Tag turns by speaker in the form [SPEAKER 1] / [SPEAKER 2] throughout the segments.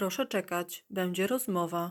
[SPEAKER 1] Proszę czekać, będzie rozmowa.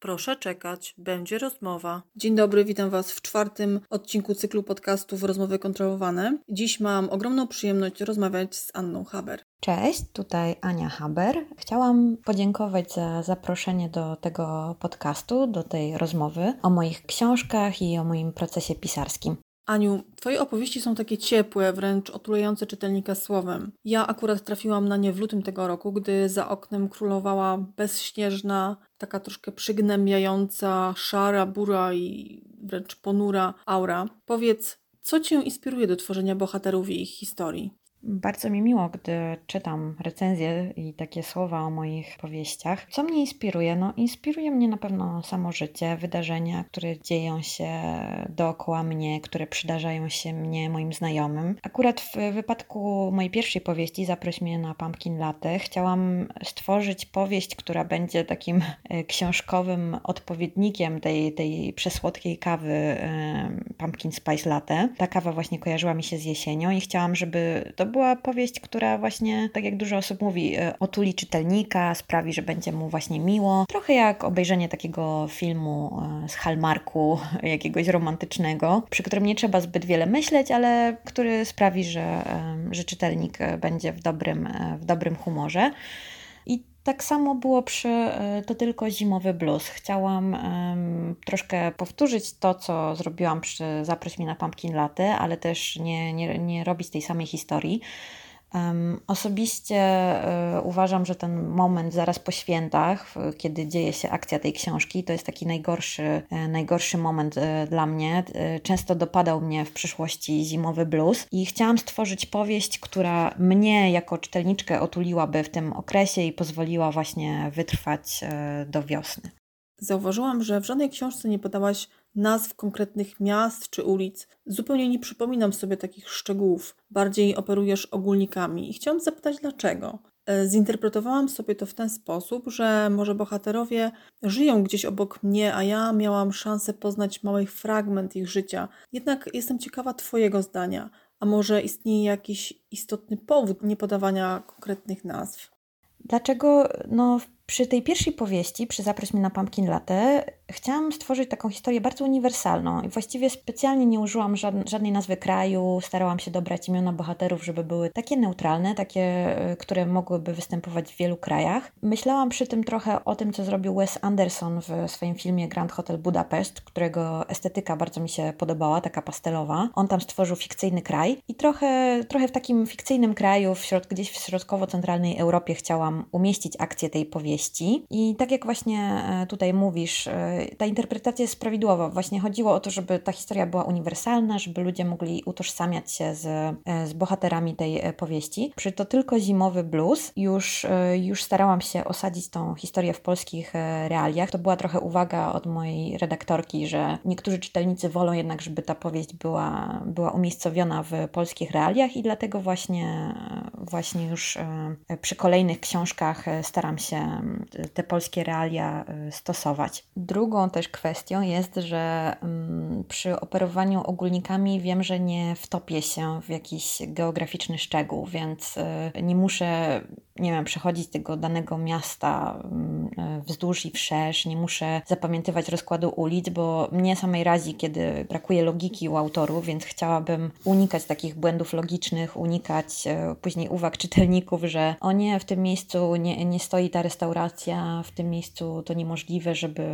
[SPEAKER 1] Proszę czekać, będzie rozmowa. Dzień dobry, witam Was w czwartym odcinku cyklu podcastów Rozmowy Kontrolowane. Dziś mam ogromną przyjemność rozmawiać z Anną Haber.
[SPEAKER 2] Cześć, tutaj Ania Haber. Chciałam podziękować za zaproszenie do tego podcastu, do tej rozmowy o moich książkach i o moim procesie pisarskim.
[SPEAKER 1] Aniu, Twoje opowieści są takie ciepłe, wręcz otulające czytelnika słowem. Ja akurat trafiłam na nie w lutym tego roku, gdy za oknem królowała bezśnieżna, taka troszkę przygnębiająca, szara, bura i wręcz ponura aura. Powiedz, co Cię inspiruje do tworzenia bohaterów i ich historii?
[SPEAKER 2] Bardzo mi miło, gdy czytam recenzje i takie słowa o moich powieściach. Co mnie inspiruje? No, inspiruje mnie na pewno samo życie, wydarzenia, które dzieją się dookoła mnie, które przydarzają się mnie, moim znajomym. Akurat w wypadku mojej pierwszej powieści, Zaproś mnie na Pumpkin Latte, chciałam stworzyć powieść, która będzie takim e, książkowym odpowiednikiem tej, tej przesłodkiej kawy e, Pumpkin Spice Latte. Ta kawa właśnie kojarzyła mi się z jesienią i chciałam, żeby to była powieść, która właśnie, tak jak dużo osób mówi, e, otuli czytelnika, sprawi, że będzie mu właśnie miło. Trochę jak obejrzenie takiego filmu e, z Hallmarku, jakiegoś romantycznego, przy którym nie trzeba zbyt wiele myśleć, ale który sprawi, że, e, że czytelnik będzie w dobrym, w dobrym humorze. Tak samo było przy To tylko zimowy blues. Chciałam um, troszkę powtórzyć to, co zrobiłam przy Zaproś mnie na Pumpkin Latte, ale też nie, nie, nie robić tej samej historii. Osobiście y, uważam, że ten moment zaraz po świętach, kiedy dzieje się akcja tej książki, to jest taki najgorszy, y, najgorszy moment y, dla mnie. Często dopadał mnie w przyszłości zimowy blues i chciałam stworzyć powieść, która mnie jako czytelniczkę otuliłaby w tym okresie i pozwoliła właśnie wytrwać do wiosny.
[SPEAKER 1] Zauważyłam, że w żadnej książce nie podałaś nazw konkretnych miast czy ulic. Zupełnie nie przypominam sobie takich szczegółów. Bardziej operujesz ogólnikami. I chciałam zapytać dlaczego. E, zinterpretowałam sobie to w ten sposób, że może bohaterowie żyją gdzieś obok mnie, a ja miałam szansę poznać mały fragment ich życia. Jednak jestem ciekawa Twojego zdania. A może istnieje jakiś istotny powód niepodawania konkretnych nazw?
[SPEAKER 2] Dlaczego? No, przy tej pierwszej powieści, przy Zaproś mnie na Pumpkin Latte, chciałam stworzyć taką historię bardzo uniwersalną i właściwie specjalnie nie użyłam żadnej nazwy kraju, starałam się dobrać imiona bohaterów, żeby były takie neutralne, takie, e, które mogłyby występować w wielu krajach. Myślałam przy tym trochę o tym, co zrobił Wes Anderson w swoim filmie Grand Hotel Budapest, którego estetyka bardzo mi się podobała, taka pastelowa. On tam stworzył fikcyjny kraj i trochę, trochę w takim fikcyjnym kraju, w środ gdzieś w środkowo-centralnej Europie chciałam umieścić akcję tej powieści. I tak jak właśnie e, tutaj mówisz, e, ta interpretacja jest prawidłowa. Właśnie chodziło o to, żeby ta historia była uniwersalna, żeby ludzie mogli utożsamiać się z, e, z bohaterami tej powieści. Przy to tylko zimowy blues już, już starałam się osadzić tą historię w polskich realiach. To była trochę uwaga od mojej redaktorki, że niektórzy czytelnicy wolą jednak, żeby ta powieść była, była umiejscowiona w polskich realiach i dlatego właśnie, właśnie już przy kolejnych książkach staram się te polskie realia stosować. Drugą Drugą też kwestią jest, że mm, przy operowaniu ogólnikami wiem, że nie wtopię się w jakiś geograficzny szczegół, więc y, nie muszę, nie wiem, przechodzić tego danego miasta mm, wzdłuż i wszerz, nie muszę zapamiętywać rozkładu ulic, bo mnie samej razi, kiedy brakuje logiki u autorów, więc chciałabym unikać takich błędów logicznych, unikać y, później uwag czytelników, że o nie, w tym miejscu nie, nie stoi ta restauracja, w tym miejscu to niemożliwe, żeby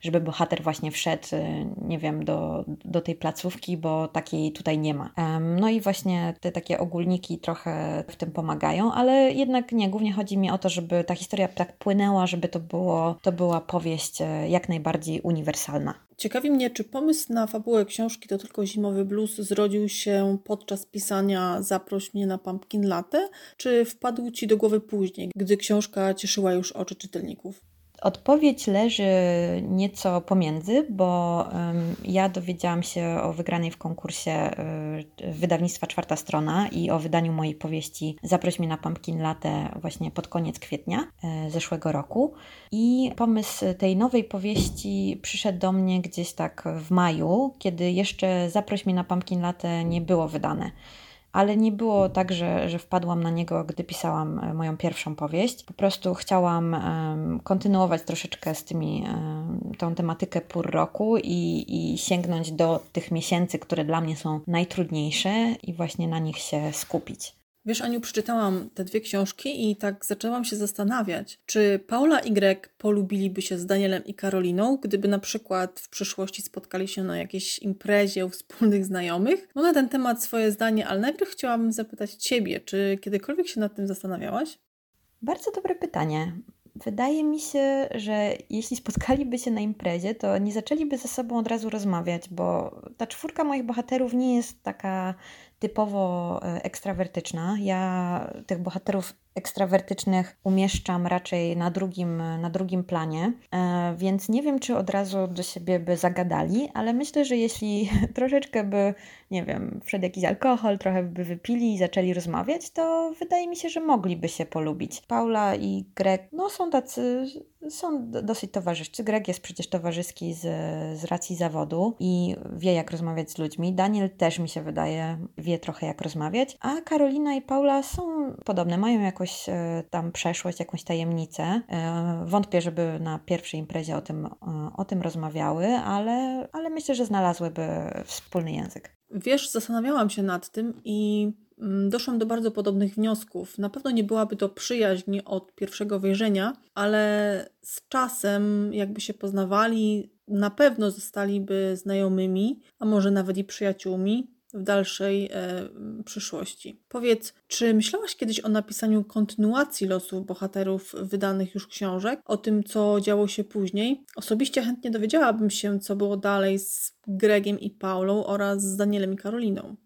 [SPEAKER 2] żeby bohater właśnie wszedł, y, nie wiem, do, do tej placówki, bo takiej tutaj nie ma. No i właśnie te takie ogólniki trochę w tym pomagają, ale jednak nie, głównie chodzi mi o to, żeby ta historia tak płynęła, żeby to, było, to była powieść y, jak najbardziej uniwersalna.
[SPEAKER 1] Ciekawi mnie, czy pomysł na fabułę książki To tylko zimowy blues zrodził się podczas pisania Zaproś mnie na Pumpkin Latte, czy wpadł Ci do głowy później, gdy książka cieszyła już oczy czytelników?
[SPEAKER 2] Odpowiedź leży nieco pomiędzy, bo ja dowiedziałam się o wygranej w konkursie wydawnictwa Czwarta Strona i o wydaniu mojej powieści Zaproś mnie na Pumpkin Latte właśnie pod koniec kwietnia y, zeszłego roku. I pomysł tej nowej powieści przyszedł do mnie gdzieś tak w maju, kiedy jeszcze Zaproś mnie na Pumpkin Latte nie było wydane. Ale nie było tak, że, że wpadłam na niego, gdy pisałam e, moją pierwszą powieść. Po prostu chciałam kontynuować troszeczkę z tymi, tą tematykę pór roku i, i sięgnąć do tych miesięcy, które dla mnie są najtrudniejsze i właśnie na nich się skupić.
[SPEAKER 1] Wiesz, Aniu, przeczytałam te dwie książki i tak zaczęłam się zastanawiać, czy Paula i Greg polubiliby się z Danielem i Karoliną, gdyby na przykład w przyszłości spotkali się na jakiejś imprezie u wspólnych znajomych. Mam na ten temat swoje zdanie, ale najpierw chciałabym zapytać Ciebie, czy kiedykolwiek się nad tym zastanawiałaś?
[SPEAKER 2] Bardzo dobre pytanie. Wydaje mi się, że jeśli spotkaliby się na imprezie, to nie zaczęliby ze sobą od razu rozmawiać, bo ta czwórka moich bohaterów nie jest taka typowo e, ekstrawertyczna. Ja tych bohaterów ekstrawertycznych umieszczam raczej na drugim, na drugim planie, e, więc nie wiem, czy od razu do siebie by zagadali, ale myślę, że jeśli troszeczkę by, nie wiem, wszedł jakiś alkohol, trochę by wypili i zaczęli rozmawiać, to wydaje mi się, że mogliby się polubić. Paula i Greg, no są tacy, są dosyć towarzyscy. Greg jest przecież towarzyski z, z racji zawodu i wie, jak rozmawiać z ludźmi. Daniel też mi się wydaje, wie trochę, jak rozmawiać, a Karolina i Paula są podobne, mają jakąś jakąś e, tam przeszłość, jakąś tajemnicę. E, wątpię, żeby na pierwszej imprezie o tym, e, o tym rozmawiały, ale, ale myślę, że znalazłyby wspólny język.
[SPEAKER 1] Wiesz, zastanawiałam się nad tym i mm, doszłam do bardzo podobnych wniosków. Na pewno nie byłaby to przyjaźń od pierwszego wejrzenia, ale z czasem, jakby się poznawali, na pewno zostaliby znajomymi, a może nawet i przyjaciółmi w dalszej e, przyszłości. Powiedz, czy myślałaś kiedyś o napisaniu kontynuacji losów bohaterów wydanych już książek, o tym, co działo się później? Osobiście chętnie dowiedziałabym się, co było dalej z Gregiem i Paulą oraz z Danielem i Karoliną.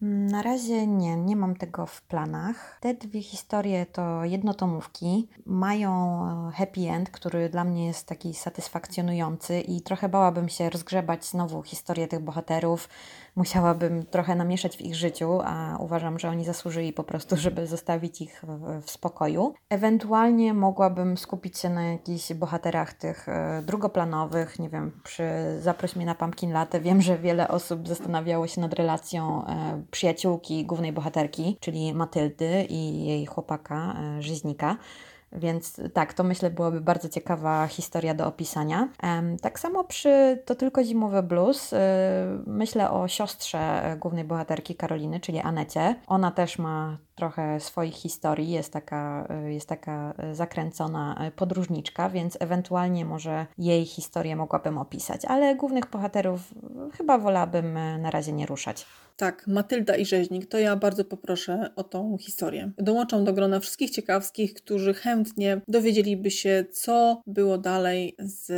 [SPEAKER 2] Na razie nie, nie mam tego w planach. Te dwie historie to jednotomówki. Mają e, happy end, który dla mnie jest taki satysfakcjonujący i trochę bałabym się rozgrzebać znowu historię tych bohaterów, musiałabym trochę namieszać w ich życiu, a uważam, że oni zasłużyli po prostu, żeby zostawić ich w, spokoju. Ewentualnie mogłabym skupić się na jakichś bohaterach tych e, drugoplanowych, nie wiem, przy Zaproś mnie na Pumpkin Latte. Wiem, że wiele osób zastanawiało się nad relacją e, przyjaciółki głównej bohaterki, czyli Matyldy i jej chłopaka, e, Żyźnika. Więc tak, to myślę byłaby bardzo ciekawa historia do opisania. Tak samo przy To tylko zimowy blues y, myślę o siostrze głównej bohaterki Karoliny, czyli Anecie. Ona też ma trochę swoich historii, jest taka, y, jest taka zakręcona y, podróżniczka, więc ewentualnie może jej historię mogłabym opisać, ale głównych bohaterów chyba wolałabym na razie nie ruszać.
[SPEAKER 1] Tak, Matylda i Rzeźnik, to ja bardzo poproszę o tą historię. Dołączam do grona wszystkich ciekawskich, którzy chętnie dowiedzieliby się, co było dalej z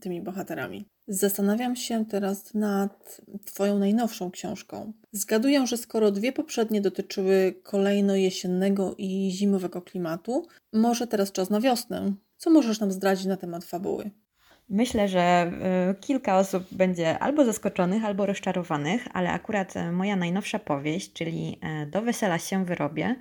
[SPEAKER 1] tymi bohaterami. Zastanawiam się teraz nad Twoją najnowszą książką. Zgaduję, że skoro dwie poprzednie dotyczyły kolejno jesiennego i zimowego klimatu, może teraz czas na wiosnę. Co możesz nam zdradzić na temat fabuły?
[SPEAKER 2] Myślę, że y, kilka osób będzie albo zaskoczonych, albo rozczarowanych, ale akurat y, moja najnowsza powieść, czyli y, Do wesela się wyrobię,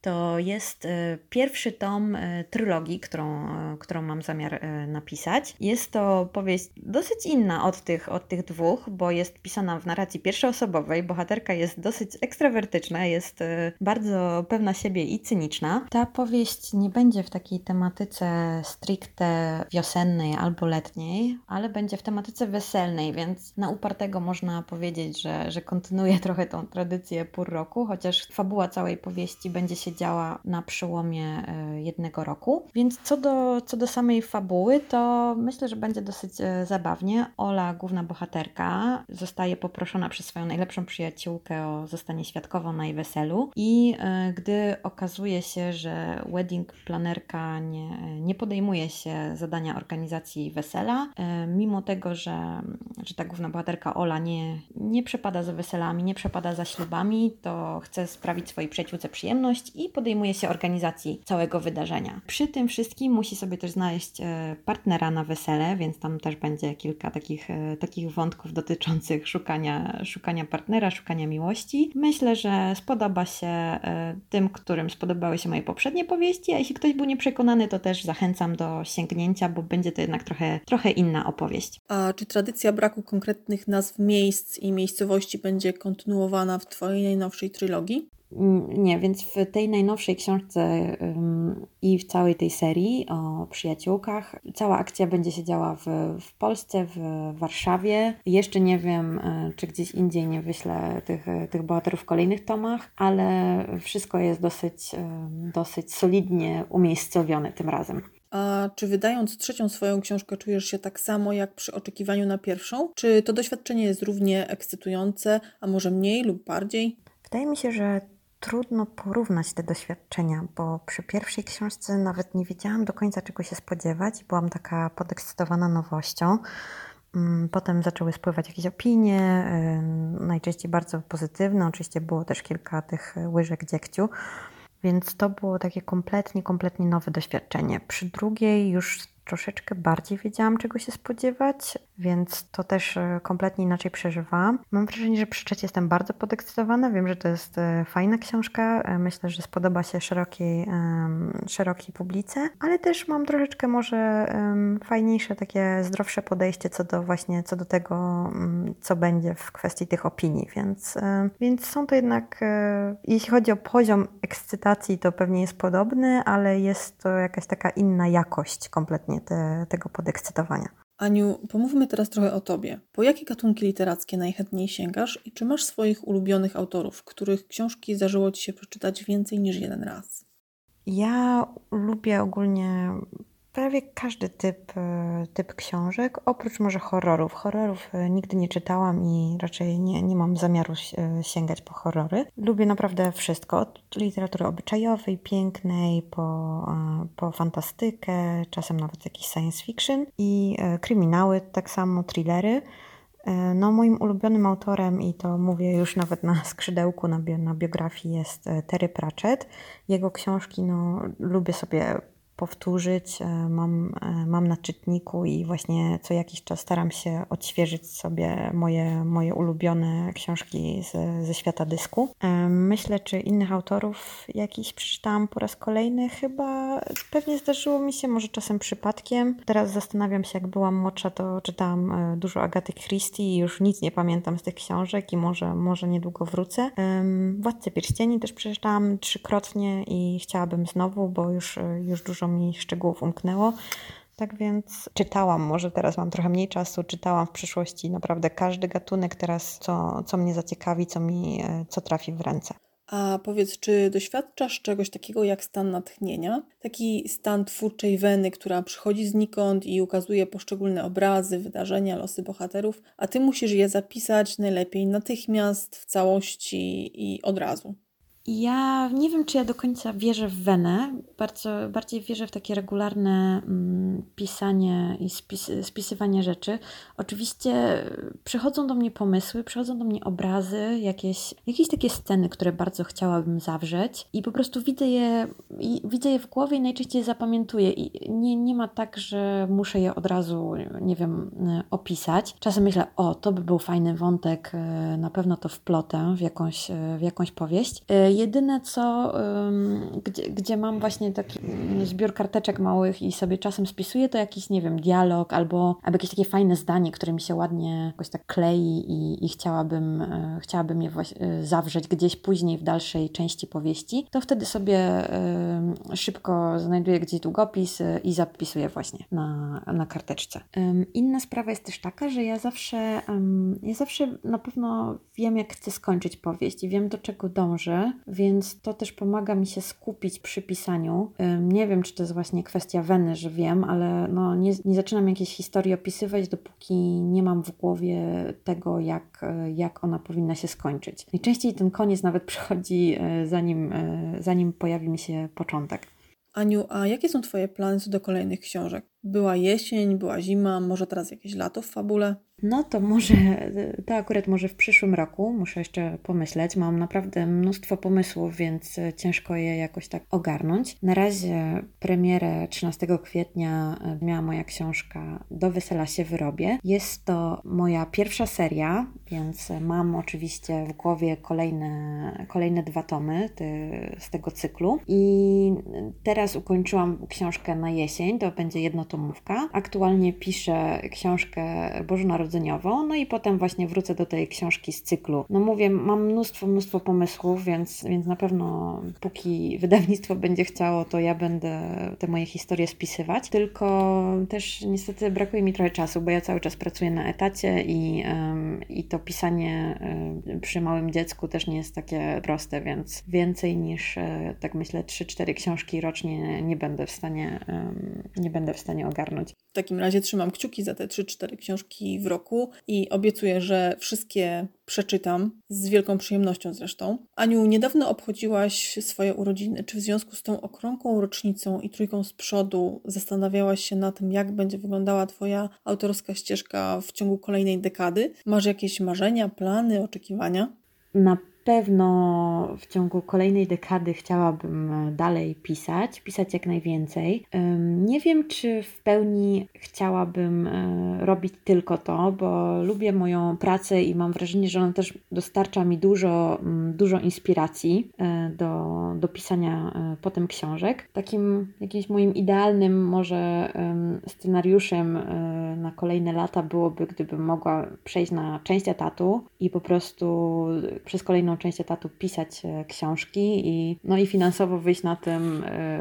[SPEAKER 2] to jest e, pierwszy tom e, trylogii, którą, e, którą mam zamiar napisać. Jest to powieść dosyć inna od tych, od tych dwóch, bo jest pisana w narracji pierwszoosobowej. Bohaterka jest dosyć ekstrawertyczna, jest bardzo pewna siebie i cyniczna. Ta powieść nie będzie w takiej tematyce stricte wiosennej albo letniej, ale będzie w tematyce weselnej, więc na upartego można powiedzieć, że, że kontynuuje trochę tą tradycję pór roku, chociaż fabuła całej powieści będzie się działa na przełomie e, jednego roku. Więc co do, co do samej fabuły, to myślę, że będzie dosyć e, zabawnie. Ola, główna bohaterka, zostaje poproszona przez swoją najlepszą przyjaciółkę o zostanie świadkową na jej weselu i e, gdy okazuje się, że wedding planerka nie, nie podejmuje się zadania organizacji wesela, mimo tego, że, że ta główna bohaterka Ola nie, nie przepada za weselami, nie przepada za ślubami, to chce sprawić swojej przyjaciółce przyjemność i podejmuje się organizacji całego wydarzenia. Przy tym wszystkim musi sobie też znaleźć e, partnera na wesele, więc tam też będzie kilka takich, e, takich wątków dotyczących szukania, szukania partnera, szukania miłości. Myślę, że spodoba się e, tym, którym spodobały się moje poprzednie powieści, a jeśli ktoś był nieprzekonany, to też zachęcam do sięgnięcia, bo będzie to jednak trochę, trochę inna opowieść.
[SPEAKER 1] A czy tradycja braku konkretnych nazw miejsc i miejscowości będzie kontynuowana w Twojej najnowszej trylogii?
[SPEAKER 2] Mm, nie, więc w tej najnowszej książce i w całej tej serii o przyjaciółkach, cała akcja będzie się działa w, w Polsce, w Warszawie. Jeszcze nie wiem, e, czy gdzieś indziej nie wyślę tych, tych bohaterów w kolejnych tomach, ale wszystko jest dosyć, dosyć solidnie umiejscowione tym razem.
[SPEAKER 1] A czy wydając trzecią swoją książkę czujesz się tak samo jak przy oczekiwaniu na pierwszą? Czy to doświadczenie jest równie ekscytujące, a może mniej lub bardziej?
[SPEAKER 2] Wydaje mi się, że trudno porównać te doświadczenia, bo przy pierwszej książce nawet nie wiedziałam do końca czego się spodziewać. Byłam taka podekscytowana nowością. Mm, potem zaczęły spływać jakieś opinie, najczęściej bardzo pozytywne. Oczywiście było też kilka tych łyżek dziegciu. Więc to było takie kompletnie, kompletnie nowe doświadczenie. Przy drugiej już troszeczkę bardziej wiedziałam, czego się spodziewać, więc to też e, kompletnie inaczej przeżywałam. Mam wrażenie, że trzeciej jestem bardzo podekscytowana. Wiem, że to jest e, fajna książka. E, myślę, że spodoba się szerokiej, szerokiej publice, ale też mam troszeczkę może fajniejsze, takie zdrowsze podejście co do właśnie, co do tego, mm, co będzie w kwestii tych opinii, więc, więc są to jednak, jeśli chodzi o poziom ekscytacji, to pewnie jest podobny, ale jest to jakaś taka inna jakość kompletnie te, tego podekscytowania.
[SPEAKER 1] Aniu, pomówmy teraz trochę o tobie. Po jakie gatunki literackie najchętniej sięgasz i czy masz swoich ulubionych autorów, których książki zdarzyło ci się przeczytać więcej niż jeden raz?
[SPEAKER 2] Ja lubię ogólnie prawie każdy typ, e, typ książek, oprócz może horrorów. Horrorów e, nigdy nie czytałam i raczej nie, nie mam zamiaru e, sięgać po horrory. Lubię naprawdę wszystko, od literatury obyczajowej, pięknej, po, po fantastykę, czasem nawet jakiś science fiction i kryminały, tak samo thrillery. No, moim ulubionym autorem, i to mówię już nawet na skrzydełku, na, bi na biografii, jest Terry Pratchett. Jego książki no, lubię sobie powtórzyć. E, mam, e, mam na czytniku i właśnie co jakiś czas staram się odświeżyć sobie moje, moje ulubione książki z, ze świata dysku. E, myślę, czy innych autorów jakiś przeczytałam po raz kolejny. Chyba pewnie zdarzyło mi się, może czasem przypadkiem. Teraz zastanawiam się, jak byłam młodsza, to czytałam dużo Agaty Christie i już nic nie pamiętam z tych książek i może, może niedługo wrócę. Władcę Pierścieni też przeczytałam trzykrotnie i chciałabym znowu, bo już, już dużo mi szczegółów umknęło. Tak więc czytałam, może teraz mam trochę mniej czasu, czytałam w przyszłości naprawdę każdy gatunek teraz, co, co mnie zaciekawi, co mi, co trafi w ręce.
[SPEAKER 1] A powiedz, czy doświadczasz czegoś takiego jak stan natchnienia? Taki stan twórczej weny, która przychodzi znikąd i ukazuje poszczególne obrazy, wydarzenia, losy bohaterów, a ty musisz je zapisać najlepiej natychmiast, w całości i od razu.
[SPEAKER 2] Ja nie wiem, czy ja do końca wierzę w wenę. Bardzo, bardziej wierzę w takie regularne mm, pisanie i spis, spisywanie rzeczy. Oczywiście przychodzą do mnie pomysły, przychodzą do mnie obrazy, jakieś, jakieś takie sceny, które bardzo chciałabym zawrzeć i po prostu widzę je, widzę je w głowie i najczęściej zapamiętuję. I nie, nie ma tak, że muszę je od razu, nie wiem, opisać. Czasem myślę, o, to by był fajny wątek, e, na pewno to wplotę w jakąś, e, w jakąś powieść e, Jedyne co, gdzie, gdzie mam właśnie taki zbiór karteczek małych i sobie czasem spisuję, to jakiś, nie wiem, dialog albo, albo jakieś takie fajne zdanie, które mi się ładnie jakoś tak klei i, i chciałabym, e, chciałabym je e, zawrzeć gdzieś później w dalszej części powieści, to wtedy sobie szybko znajduję gdzieś długopis e, i zapisuję właśnie na, na karteczce. Inna sprawa jest też taka, że ja zawsze, ja zawsze na pewno wiem, jak chcę skończyć powieść i wiem, do czego dążę, więc to też pomaga mi się skupić przy pisaniu. Nie wiem, czy to jest właśnie kwestia weny, że wiem, ale no nie, nie zaczynam jakiejś historii opisywać, dopóki nie mam w głowie tego, jak, jak ona powinna się skończyć. Najczęściej ten koniec nawet przychodzi, e, zanim, e, zanim pojawi mi się początek.
[SPEAKER 1] Aniu, a jakie są Twoje plany co do kolejnych książek? Była jesień, była zima, może teraz jakieś lato w fabule?
[SPEAKER 2] No to może, to akurat może w przyszłym roku, muszę jeszcze pomyśleć. Mam naprawdę mnóstwo pomysłów, więc ciężko je jakoś tak ogarnąć. Na razie premierę 13 kwietnia miała moja książka Do wesela się wyrobię. Jest to moja pierwsza seria, więc mam oczywiście w głowie kolejne, kolejne dwa tomy ty, z tego cyklu. I teraz ukończyłam książkę na jesień, to będzie Aktualnie piszę książkę Bożonarodzenia narodzeniową, no i potem właśnie wrócę do tej książki z cyklu. No mówię, mam mnóstwo, mnóstwo pomysłów, więc, więc na pewno póki wydawnictwo będzie chciało, to ja będę te moje historie spisywać, tylko też niestety brakuje mi trochę czasu, bo ja cały czas pracuję na etacie i, um, i to pisanie um, przy małym dziecku też nie jest takie proste, więc więcej niż e, tak myślę 3-4 książki rocznie nie będę w stanie um, nie będę w stanie ogarnąć.
[SPEAKER 1] W takim razie trzymam kciuki za te 3-4 książki w roku i obiecuję, że wszystkie przeczytam z wielką przyjemnością zresztą. Aniu, niedawno obchodziłaś swoje urodziny. Czy w związku z tą okrągłą rocznicą i trójką z przodu zastanawiałaś się na tym, jak będzie wyglądała Twoja autorska ścieżka w ciągu kolejnej dekady? Masz jakieś marzenia, plany, oczekiwania?
[SPEAKER 2] Na pewno w ciągu kolejnej dekady chciałabym e, dalej pisać, pisać jak najwięcej. Nie wiem, czy w pełni chciałabym e, robić tylko to, bo lubię moją pracę i mam wrażenie, że ona też dostarcza mi dużo, mm, dużo inspiracji e, do, do pisania potem książek. Takim jakimś moim idealnym może scenariuszem na kolejne lata byłoby, gdybym mogła przejść na część etatu i po prostu przez kolejną część etatu pisać e, książki i, no i finansowo wyjść na tym, e,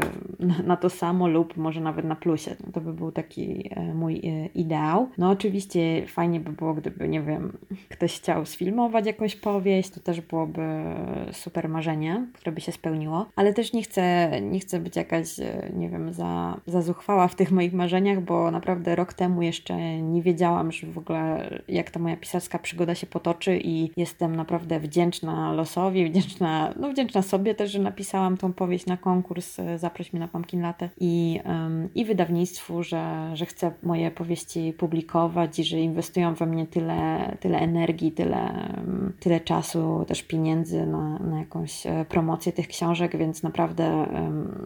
[SPEAKER 2] na to samo lub może nawet na plusie. No to by był taki e, mój ideał. No oczywiście fajnie by było, gdyby, nie wiem, ktoś chciał sfilmować jakąś powieść, to też byłoby super marzenie, które by się spełniło, ale też nie chcę, nie chcę być jakaś, nie wiem, za, za zuchwała w tych moich marzeniach, bo naprawdę rok temu jeszcze nie wiedziałam, że w ogóle jak ta moja pisarska przygoda się potoczy i jestem naprawdę wdzięczna losowi, wdzięczna, no wdzięczna sobie też, że napisałam tą powieść na konkurs e, Zaproś mnie na Pumpkin Latte i, um, i wydawnictwu, że, że chcę moje powieści publikować i że inwestują we mnie tyle, tyle energii, tyle, tyle czasu, też pieniędzy na, na jakąś e, promocję tych książek, więc naprawdę,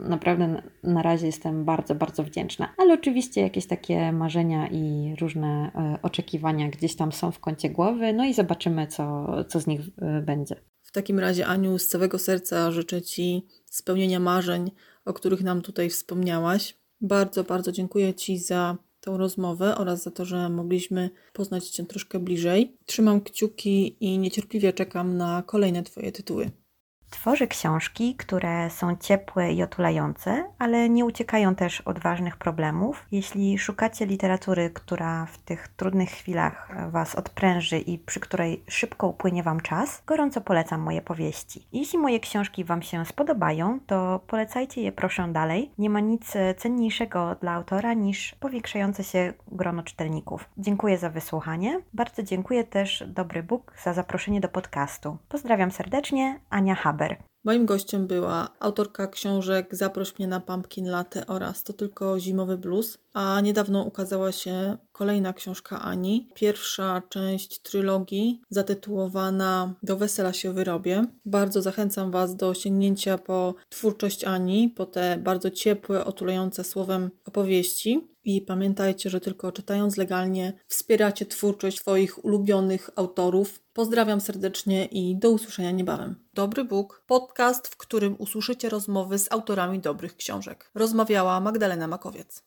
[SPEAKER 2] naprawdę na razie jestem bardzo, bardzo wdzięczna. Ale oczywiście jakieś takie marzenia i różne e, oczekiwania gdzieś tam są w kącie głowy, no i zobaczymy, co, co z nich będzie.
[SPEAKER 1] Takim razie, Aniu, z całego serca życzę Ci spełnienia marzeń, o których nam tutaj wspomniałaś. Bardzo, bardzo dziękuję Ci za tą rozmowę oraz za to, że mogliśmy poznać Cię troszkę bliżej. Trzymam kciuki i niecierpliwie czekam na kolejne Twoje tytuły.
[SPEAKER 2] Tworzy książki, które są ciepłe i otulające, ale nie uciekają też od ważnych problemów. Jeśli szukacie literatury, która w tych trudnych chwilach Was odpręży i przy której szybko upłynie Wam czas, gorąco polecam moje powieści. Jeśli moje książki Wam się spodobają, to polecajcie je proszę dalej. Nie ma nic cenniejszego dla autora niż powiększające się grono czytelników. Dziękuję za wysłuchanie. Bardzo dziękuję też Dobry Bóg za zaproszenie do podcastu. Pozdrawiam serdecznie, Ania Haber.
[SPEAKER 1] Moim gościem była autorka książek Zaproś mnie na Pumpkin Latte oraz To tylko zimowy blues, a niedawno ukazała się kolejna książka Ani, pierwsza część trylogii zatytułowana Do wesela się wyrobię. Bardzo zachęcam Was do sięgnięcia po twórczość Ani, po te bardzo ciepłe, otulające słowem opowieści. I pamiętajcie, że tylko czytając legalnie wspieracie twórczość swoich ulubionych autorów. Pozdrawiam serdecznie i do usłyszenia niebawem. Dobry Bóg, podcast, w którym usłyszycie rozmowy z autorami dobrych książek. Rozmawiała Magdalena Makowiec.